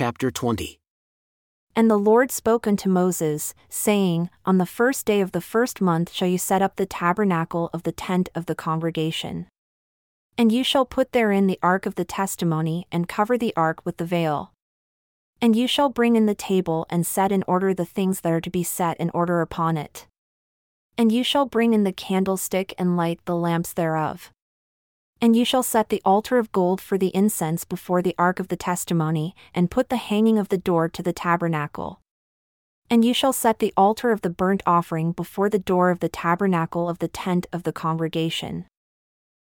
chapter 20. And the Lord spoke unto Moses, saying, On the first day of the first month shall you set up the tabernacle of the tent of the congregation. And you shall put therein the ark of the testimony, and cover the ark with the veil. And you shall bring in the table and set in order the things that are to be set in order upon it. And you shall bring in the candlestick and light the lamps thereof. And you shall set the altar of gold for the incense before the ark of the testimony, and put the hanging of the door to the tabernacle. And you shall set the altar of the burnt offering before the door of the tabernacle of the tent of the congregation.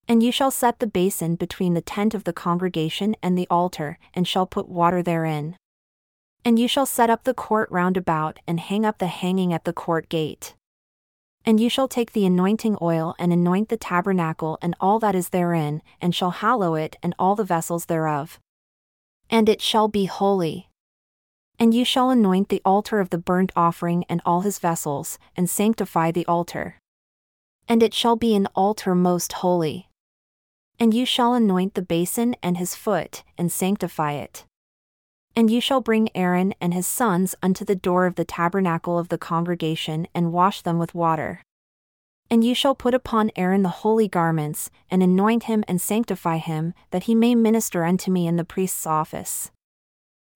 And you shall set the basin between the tent of the congregation and the altar, and shall put water therein. And you shall set up the court round about, and hang up the hanging at the court gate. And you shall take the anointing oil and anoint the tabernacle and all that is therein, and shall hallow it and all the vessels thereof. And it shall be holy. And you shall anoint the altar of the burnt offering and all his vessels, and sanctify the altar. And it shall be an altar most holy. And you shall anoint the basin and his foot, and sanctify it. And you shall bring Aaron and his sons unto the door of the tabernacle of the congregation and wash them with water. And you shall put upon Aaron the holy garments, and anoint him and sanctify him, that he may minister unto me in the priest's office.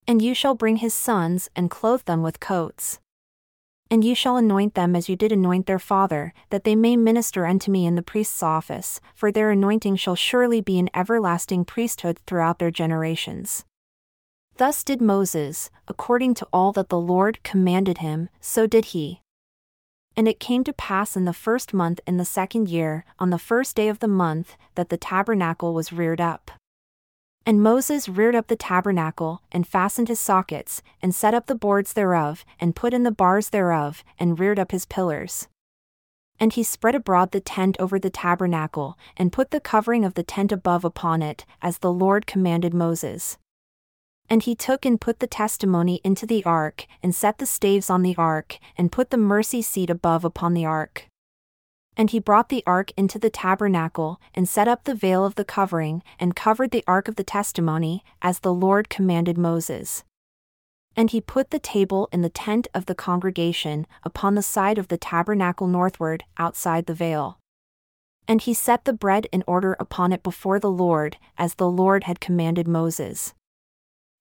And you shall bring his sons and clothe them with coats. And you shall anoint them as you did anoint their father, that they may minister unto me in the priest's office, for their anointing shall surely be an everlasting priesthood throughout their generations. Thus did Moses, according to all that the Lord commanded him, so did he. And it came to pass in the first month in the second year, on the first day of the month, that the tabernacle was reared up. And Moses reared up the tabernacle, and fastened his sockets, and set up the boards thereof, and put in the bars thereof, and reared up his pillars. And he spread abroad the tent over the tabernacle, and put the covering of the tent above upon it, as the Lord commanded Moses. And he took and put the testimony into the ark, and set the staves on the ark, and put the mercy seat above upon the ark. And he brought the ark into the tabernacle, and set up the veil of the covering, and covered the ark of the testimony, as the Lord commanded Moses. And he put the table in the tent of the congregation, upon the side of the tabernacle northward, outside the veil. And he set the bread in order upon it before the Lord, as the Lord had commanded Moses.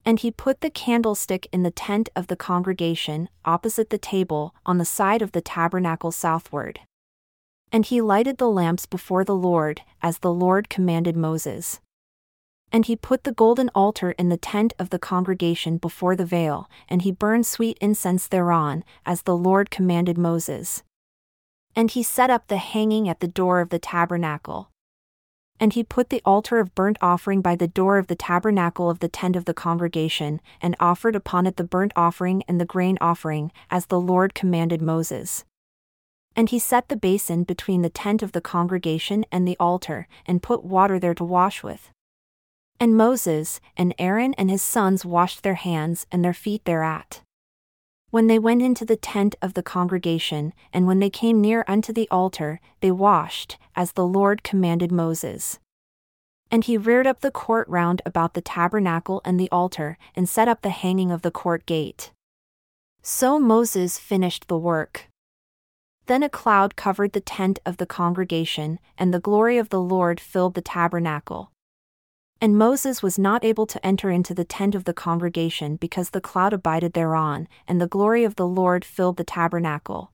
And he put the candlestick in the tent of the congregation, opposite the table, on the side of the tabernacle southward. And he lighted the lamps before the Lord, as the Lord commanded Moses. And he put the golden altar in the tent of the congregation before the veil, and he burned sweet incense thereon, as the Lord commanded Moses. And he set up the hanging at the door of the tabernacle. And he put the altar of burnt offering by the door of the tabernacle of the tent of the congregation, and offered upon it the burnt offering and the grain offering, as the Lord commanded Moses. And he set the basin between the tent of the congregation and the altar, and put water there to wash with. And Moses, and Aaron and his sons washed their hands and their feet thereat when they went into the tent of the congregation, and when they came near unto the altar, they washed, as the Lord commanded Moses. And he reared up the court round about the tabernacle and the altar, and set up the hanging of the court gate. So Moses finished the work. Then a cloud covered the tent of the congregation, and the glory of the Lord filled the tabernacle. And Moses was not able to enter into the tent of the congregation because the cloud abided thereon, and the glory of the Lord filled the tabernacle.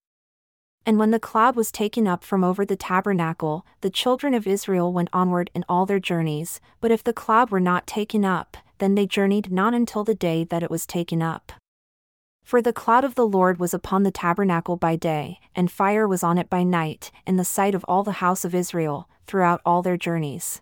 And when the cloud was taken up from over the tabernacle, the children of Israel went onward in all their journeys, but if the cloud were not taken up, then they journeyed not until the day that it was taken up. For the cloud of the Lord was upon the tabernacle by day, and fire was on it by night, in the sight of all the house of Israel, throughout all their journeys.